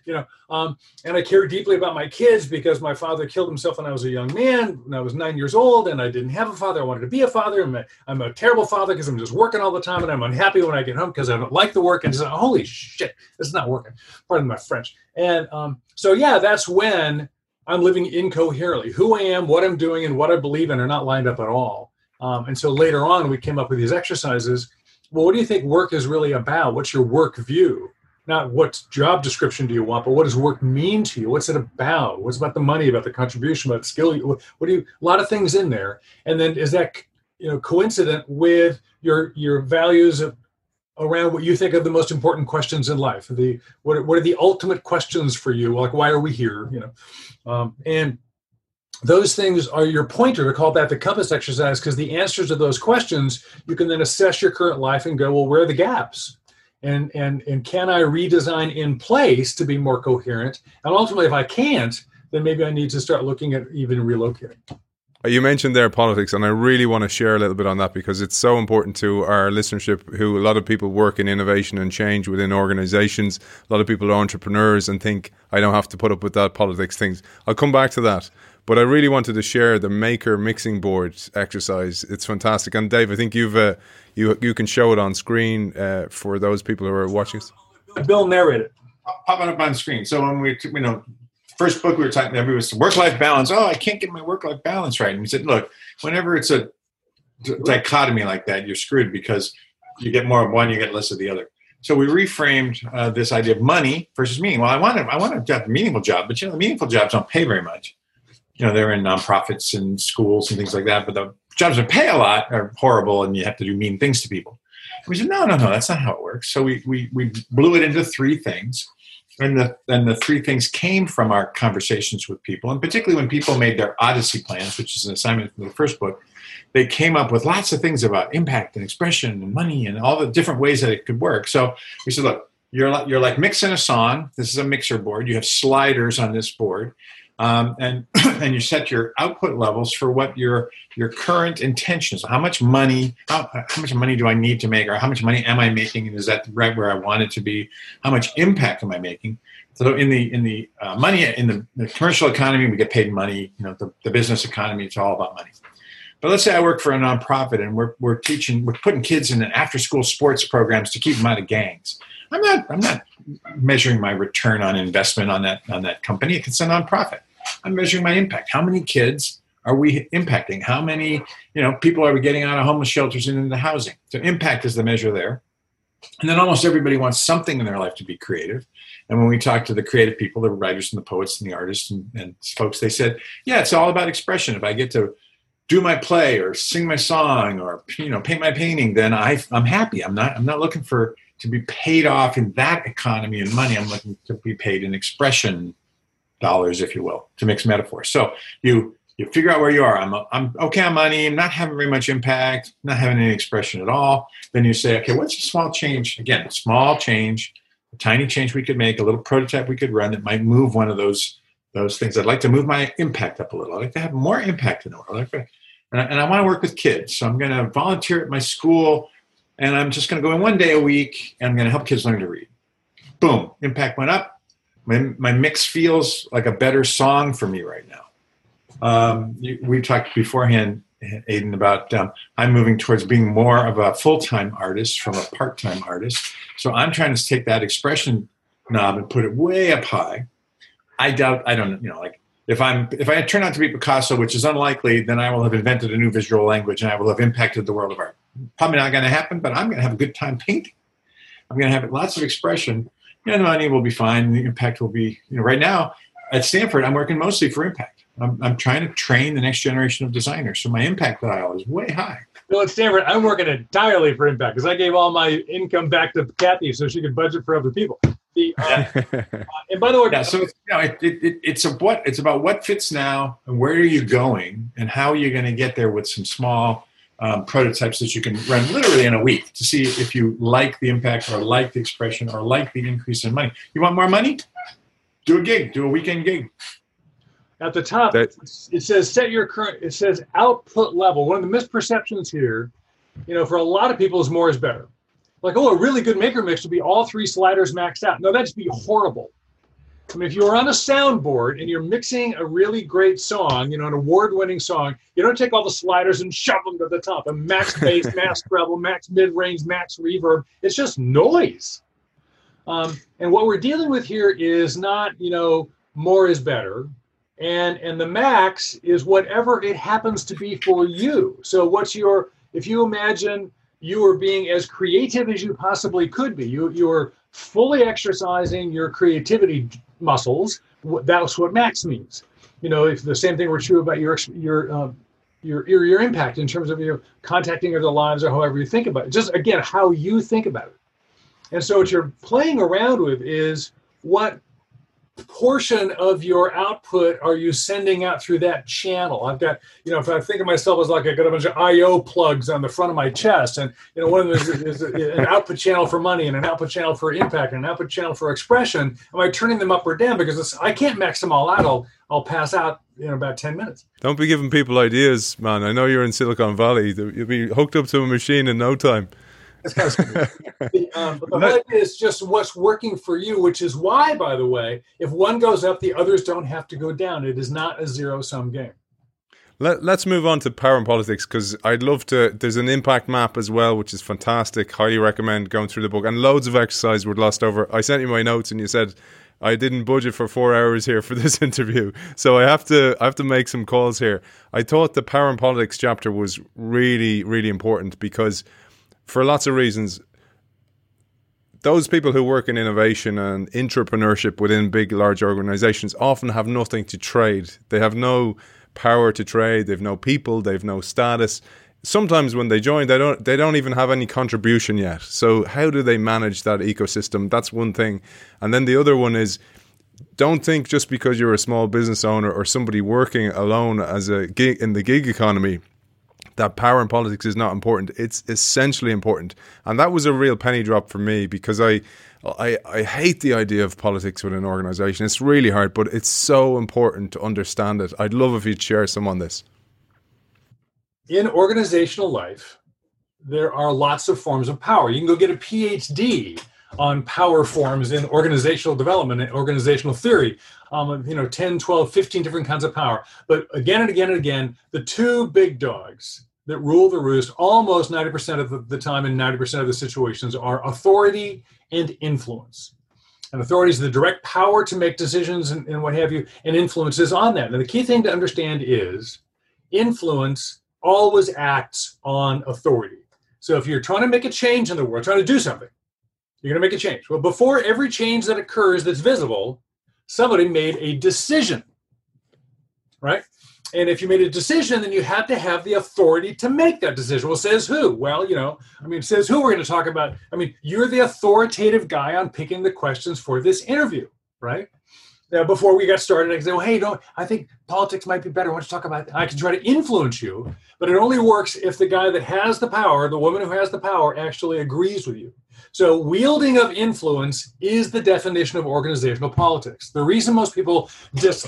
You know um, and i care deeply about my kids because my father killed himself when i was a young man when i was nine years old and i didn't have a father. I wanted to be a father. I'm a, I'm a terrible father because i'm just working all the time and i'm unhappy when i get home because i don't like the work and just holy shit this is not working. Pardon my french. And um, so yeah that's when i'm living incoherently. Who i am what i'm doing and what i believe in are not lined up at all. Um, and so later on we came up with these exercises. Well what do you think work is really about? What's your work view not what job description do you want, but what does work mean to you? What's it about? What's about the money, about the contribution, about the skill? What, do you? A lot of things in there, and then is that you know coincident with your your values of, around what you think are the most important questions in life? The what what are the ultimate questions for you? Like why are we here? You know, um, and those things are your pointer to call that the compass exercise because the answers to those questions you can then assess your current life and go well where are the gaps and and and can I redesign in place to be more coherent? And ultimately, if I can't, then maybe I need to start looking at even relocating. Uh, you mentioned their politics, and I really want to share a little bit on that because it's so important to our listenership. Who a lot of people work in innovation and change within organizations. A lot of people are entrepreneurs and think I don't have to put up with that politics things. I'll come back to that, but I really wanted to share the Maker mixing board exercise. It's fantastic, and Dave, I think you've uh, you you can show it on screen uh, for those people who are watching us. Bill narrated. Popping up on screen. So when we, you know, first book we were talking about was work life balance. Oh, I can't get my work life balance right. And we said, look, whenever it's a dichotomy like that, you're screwed because you get more of one, you get less of the other. So we reframed uh, this idea of money versus meaning. Well, I want to, I want to have a meaningful job, but you know, the meaningful jobs don't pay very much. You know, they're in nonprofits and schools and things like that. But the jobs that pay a lot are horrible and you have to do mean things to people. And we said, no, no, no, that's not how it works. So we, we, we blew it into three things. And the, and the three things came from our conversations with people. And particularly when people made their Odyssey plans, which is an assignment from the first book, they came up with lots of things about impact and expression and money and all the different ways that it could work. So we said, look, you're like, you're like mixing a song. This is a mixer board. You have sliders on this board um, and and you set your output levels for what your your current intentions. How much money? How, how much money do I need to make, or how much money am I making, and is that right where I want it to be? How much impact am I making? So in the in the uh, money in the, the, commercial economy, we get paid money. You know, the, the business economy, it's all about money. But let's say I work for a nonprofit and we're, we're teaching, we're putting kids in after school sports programs to keep them out of gangs. I'm not, I'm not measuring my return on investment on that, on that company. It's a nonprofit. I'm measuring my impact. How many kids are we impacting? How many, you know, people are we getting out of homeless shelters and into housing? So impact is the measure there. And then almost everybody wants something in their life to be creative. And when we talked to the creative people, the writers and the poets and the artists and, and folks, they said, yeah, it's all about expression. If I get to do my play or sing my song or you know paint my painting, then I, I'm happy. I'm not I'm not looking for to be paid off in that economy and money. I'm looking to be paid in expression dollars, if you will, to mix metaphors. So you you figure out where you are. I'm I'm okay on money. I'm not having very much impact. Not having any expression at all. Then you say, okay, what's a small change? Again, small change, a tiny change we could make, a little prototype we could run that might move one of those those things. I'd like to move my impact up a little. I'd like to have more impact in the world. Like and I, and I want to work with kids. So I'm going to volunteer at my school, and I'm just going to go in one day a week, and I'm going to help kids learn to read. Boom, impact went up my, my mix feels like a better song for me right now. Um, we talked beforehand, Aidan, about um, I'm moving towards being more of a full time artist from a part time artist. So I'm trying to take that expression knob and put it way up high. I doubt, I don't, know, you know, like if I'm if I turn out to be Picasso, which is unlikely, then I will have invented a new visual language and I will have impacted the world of art. Probably not going to happen, but I'm going to have a good time painting. I'm going to have lots of expression know, the money will be fine. The impact will be, you know, right now at Stanford, I'm working mostly for impact. I'm, I'm trying to train the next generation of designers. So my impact dial is way high. Well, at Stanford, I'm working entirely for impact because I gave all my income back to Kathy so she could budget for other people. The, uh, uh, and by the way, Yeah, so it's, you know, it, it, it, it's a what it's about what fits now and where are you going and how you're going to get there with some small um, prototypes that you can run literally in a week to see if you like the impact or like the expression or like the increase in money. You want more money? Do a gig, do a weekend gig. At the top, That- it says set your current. It says output level. One of the misperceptions here, you know, for a lot of people, is more is better. Like, oh, a really good maker mix would be all three sliders maxed out. No, that'd just be horrible. I mean, if you were on a soundboard and you're mixing a really great song, you know, an award-winning song, you don't take all the sliders and shove them to the top. A max bass, max treble, max mid-range, max reverb. It's just noise. Um, and what we're dealing with here is not, you know, more is better and and the max is whatever it happens to be for you so what's your if you imagine you are being as creative as you possibly could be you you're fully exercising your creativity muscles that's what max means. You know if the same thing were true about your your um, your, your your impact in terms of your contacting other lives or however you think about it. Just again how you think about it. And so what you're playing around with is what portion of your output are you sending out through that channel? I've got, you know, if I think of myself as like I've got a bunch of I/O plugs on the front of my chest, and you know, one of them is, is an output channel for money, and an output channel for impact, and an output channel for expression. Am I turning them up or down? Because I can't max them all out. I'll I'll pass out in about ten minutes. Don't be giving people ideas, man. I know you're in Silicon Valley. You'll be hooked up to a machine in no time. That's kind of scary. um, but the whole idea is just what's working for you, which is why, by the way, if one goes up, the others don't have to go down. It is not a zero sum game. Let, let's move on to power and politics because I'd love to. There's an impact map as well, which is fantastic. Highly recommend going through the book and loads of exercise were lost over. I sent you my notes and you said I didn't budget for four hours here for this interview, so I have to I have to make some calls here. I thought the power and politics chapter was really really important because for lots of reasons those people who work in innovation and entrepreneurship within big, large organizations often have nothing to trade. They have no power to trade. They've no people. They've no status. Sometimes when they join, they don't. They don't even have any contribution yet. So how do they manage that ecosystem? That's one thing. And then the other one is, don't think just because you're a small business owner or somebody working alone as a gig in the gig economy that power in politics is not important. It's essentially important, and that was a real penny drop for me because I, I, I hate the idea of politics within an organization. It's really hard, but it's so important to understand it. I'd love if you'd share some on this. in organizational life, there are lots of forms of power. You can go get a PhD on power forms in organizational development and organizational theory. Um, you know, 10, 12, 15 different kinds of power. But again and again and again, the two big dogs that rule the roost almost 90% of the, time in 90% of the situations are authority and influence. And authority is the direct power to make decisions and, and what have you, and influence is on that. And the key thing to understand is influence always acts on authority. So if you're trying to make a change in the world, trying to do something, you're going to make a change. Well, before every change that occurs that's visible, somebody made a decision, right? And if you made a decision, then you have to have the authority to make that decision. Well, says who? Well, you know, I mean, says who we're going to talk about. I mean, you're the authoritative guy on picking the questions for this interview, right? Now, before we got started, I said, well, hey, no, I think politics might be better. Why don't you talk about I can try to influence you, but it only works if the guy that has the power, the woman who has the power, actually agrees with you. So, wielding of influence is the definition of organizational politics. The reason most people,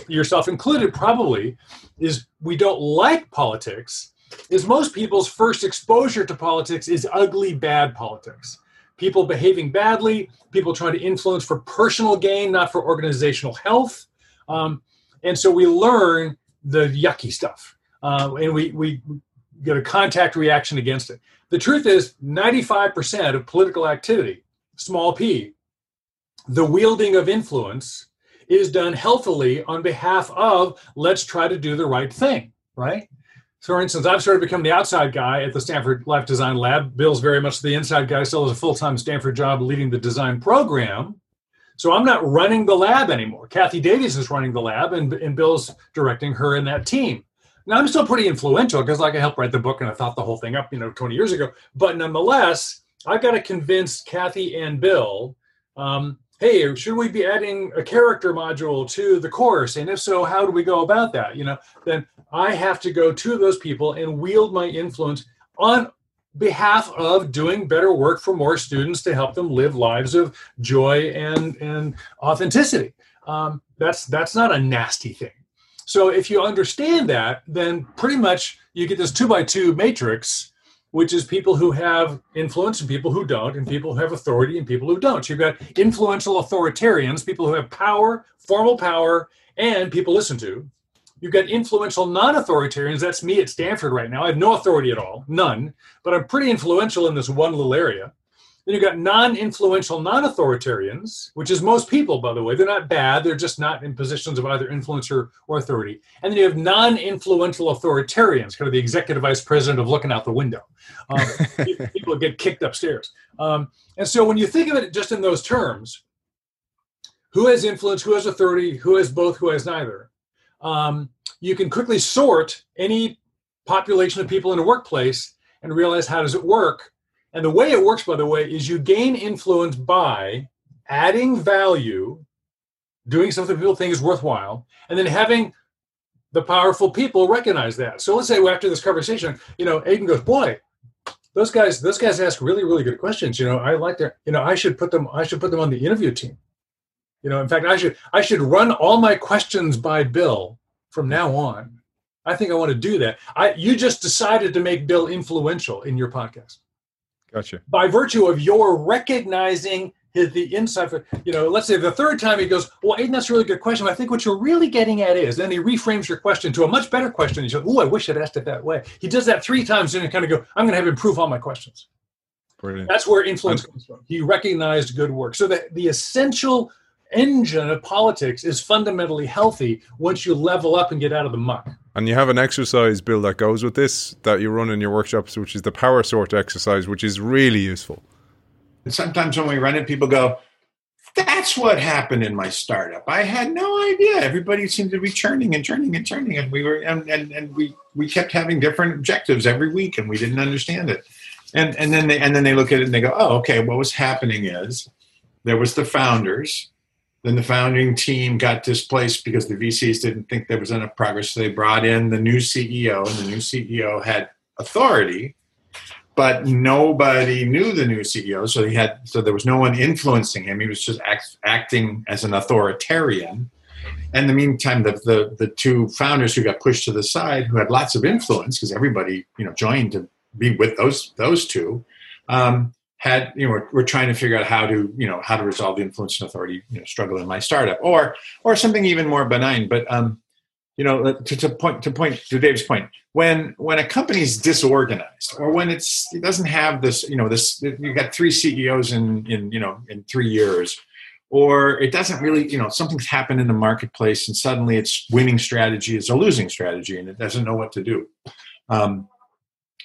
yourself included, probably is we don't like politics, is most people's first exposure to politics is ugly, bad politics. People behaving badly, people trying to influence for personal gain, not for organizational health. Um, and so we learn the yucky stuff uh, and we, we get a contact reaction against it. The truth is, 95% of political activity, small p, the wielding of influence, is done healthily on behalf of let's try to do the right thing, right? So, for instance, I've sort of become the outside guy at the Stanford Life Design Lab. Bill's very much the inside guy, still has a full time Stanford job leading the design program. So I'm not running the lab anymore. Kathy Davies is running the lab, and, and Bill's directing her and that team. Now I'm still pretty influential because like I helped write the book and I thought the whole thing up, you know, 20 years ago. But nonetheless, I've got to convince Kathy and Bill um, hey, should we be adding a character module to the course? And if so, how do we go about that? You know, then I have to go to those people and wield my influence on behalf of doing better work for more students to help them live lives of joy and and authenticity. Um, that's that's not a nasty thing. So if you understand that, then pretty much you get this two by two matrix which is people who have influence and people who don't, and people who have authority and people who don't. You've got influential authoritarians, people who have power, formal power, and people listen to. You've got influential non authoritarians. That's me at Stanford right now. I have no authority at all, none, but I'm pretty influential in this one little area. Then you've got non influential non authoritarians, which is most people, by the way. They're not bad, they're just not in positions of either influence or, or authority. And then you have non influential authoritarians, kind of the executive vice president of looking out the window. Um, people get kicked upstairs. Um, and so when you think of it just in those terms, who has influence, who has authority, who has both, who has neither, um, you can quickly sort any population of people in a workplace and realize how does it work and the way it works, by the way, is you gain influence by adding value, doing something people think is worthwhile, and then having the powerful people recognize that. So let's say after this conversation, you know, Aidan goes, boy, those guys, those guys ask really, really good questions. You know, I like their, you know, I should put them, I should put them on the interview team. You know, in fact, I should, I should run all my questions by Bill from now on. I think I want to do that. I, you just decided to make Bill influential in your podcast. Gotcha. By virtue of your recognizing his, the insight, for, you know, let's say the third time he goes, Well, Aidan, that's a really good question. I think what you're really getting at is, then he reframes your question to a much better question. He says, Oh, I wish I'd asked it that way. He does that three times and you kind of go, I'm going to have him prove all my questions. Brilliant. That's where influence comes from. He recognized good work. So that the essential engine of politics is fundamentally healthy once you level up and get out of the muck. And you have an exercise, Bill, that goes with this that you run in your workshops, which is the power sort exercise, which is really useful. And sometimes when we run it, people go, that's what happened in my startup. I had no idea. Everybody seemed to be churning and churning and churning, and we were and, and, and we we kept having different objectives every week, and we didn't understand it. And and then they and then they look at it and they go, oh, okay. What was happening is there was the founders, then the founding team got displaced because the VCs didn't think there was enough progress. So they brought in the new CEO, and the new CEO had authority, but nobody knew the new CEO. So he had so there was no one influencing him. He was just act, acting as an authoritarian. And in the meantime, the, the the two founders who got pushed to the side, who had lots of influence, because everybody you know joined to be with those those two, um, had you know we're, trying to figure out how to you know how to resolve the influence and authority you know struggle in my startup or or something even more benign. But um you know to, to point to point to dave's point when when a company's disorganized or when it's it doesn't have this you know this you've got three ceos in in you know in three years or it doesn't really you know something's happened in the marketplace and suddenly its winning strategy is a losing strategy and it doesn't know what to do. Um,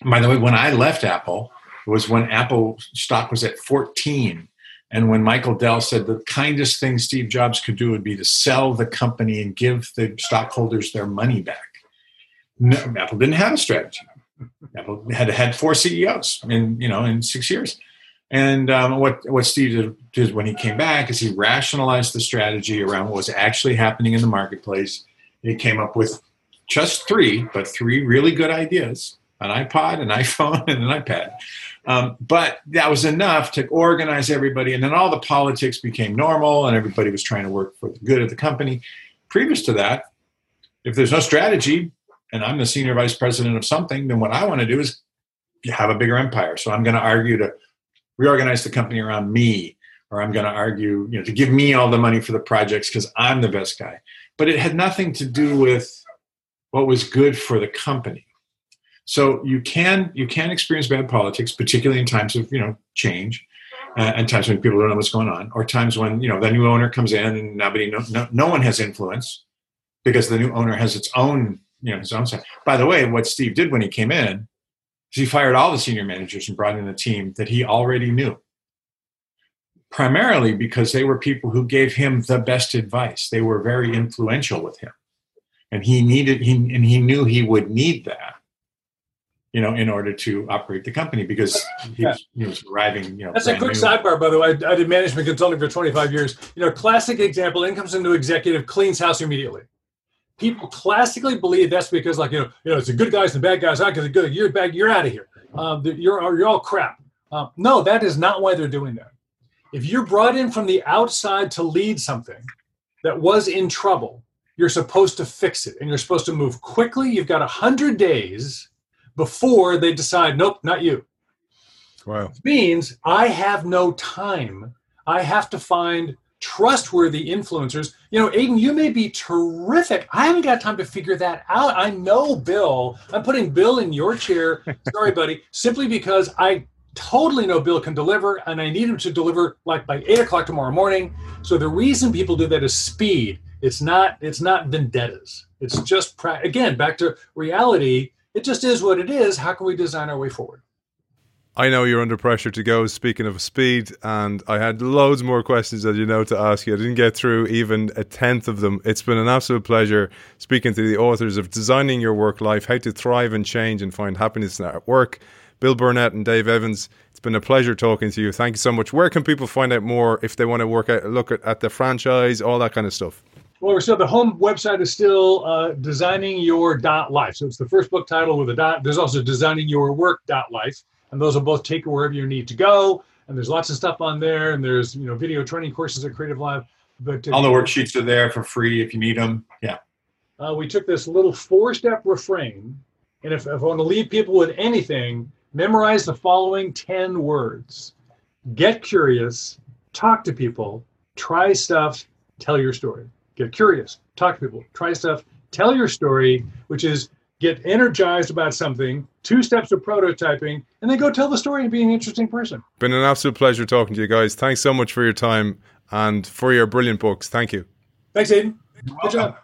by the way when i left apple was when Apple stock was at 14. And when Michael Dell said the kindest thing Steve Jobs could do would be to sell the company and give the stockholders their money back. No, Apple didn't have a strategy. Apple had had four CEOs in you know in six years. And um, what what Steve did, did when he came back is he rationalized the strategy around what was actually happening in the marketplace. He came up with just three, but three really good ideas: an iPod, an iPhone, and an iPad um, but that was enough to organize everybody. And then all the politics became normal and everybody was trying to work for the good of the company. Previous to that, if there's no strategy and I'm the senior vice president of something, then what I want to do is have a bigger empire. So I'm going to argue to reorganize the company around me, or I'm going to argue, you know, to give me all the money for the projects because I'm the best guy. But it had nothing to do with what was good for the company. So you can you can experience bad politics, particularly in times of you know change, uh, and times when people don't know what's going on, or times when you know the new owner comes in and nobody no, no, no one has influence because the new owner has its own you know his own side. By the way, what Steve did when he came in is he fired all the senior managers and brought in a team that he already knew. Primarily because they were people who gave him the best advice. They were very influential with him, and he needed he and he knew he would need that you know, in order to operate the company because he was, he was arriving, you know. That's a quick new. sidebar, by the way. I, I did management consulting for 25 years. You know, classic example: in comes a new executive, cleans house immediately. People classically believe that's because, like, you know, you know, it's the good guys and the bad guys. I because the good, you're bad, you're out of here. Um, you're you're all crap. Um, no, that is not why they're doing that. If you're brought in from the outside to lead something that was in trouble, you're supposed to fix it, and you're supposed to move quickly. You've got hundred days before they decide, nope, not you. Wow. Which means I have no time. I have to find trustworthy influencers. You know, Aidan, you may be terrific. I haven't got time to figure that out. I know Bill. I'm putting Bill in your chair. Sorry, buddy. Simply because I totally know Bill can deliver, and I need him to deliver like by eight o'clock tomorrow morning. So the reason people do that is speed. It's not. It's not vendettas. It's just pra- again back to reality. It just is what it is. How can we design our way forward? I know you're under pressure to go. Speaking of speed, and I had loads more questions, as you know, to ask you. I didn't get through even a tenth of them. It's been an absolute pleasure speaking to the authors of Designing Your Work Life: How to Thrive and Change and Find Happiness at Work. Bill Burnett and Dave Evans. It's been a pleasure talking to you. Thank you so much. Where can people find out more if they want to work out, look at, at the franchise, all that kind of stuff? Well, so the home website is still uh, designing your dot life. So it's the first book title with a dot. There's also designing your work dot life, and those will both take you wherever you need to go. And there's lots of stuff on there, and there's you know video training courses at Creative Live. But all the worksheets are there for free if you need them. Yeah. Uh, we took this little four-step refrain, and if, if I want to leave people with anything, memorize the following ten words: get curious, talk to people, try stuff, tell your story get curious, talk to people, try stuff, tell your story, which is get energized about something, two steps of prototyping, and then go tell the story and be an interesting person. Been an absolute pleasure talking to you guys. Thanks so much for your time and for your brilliant books. Thank you. Thanks, Aidan. Good job.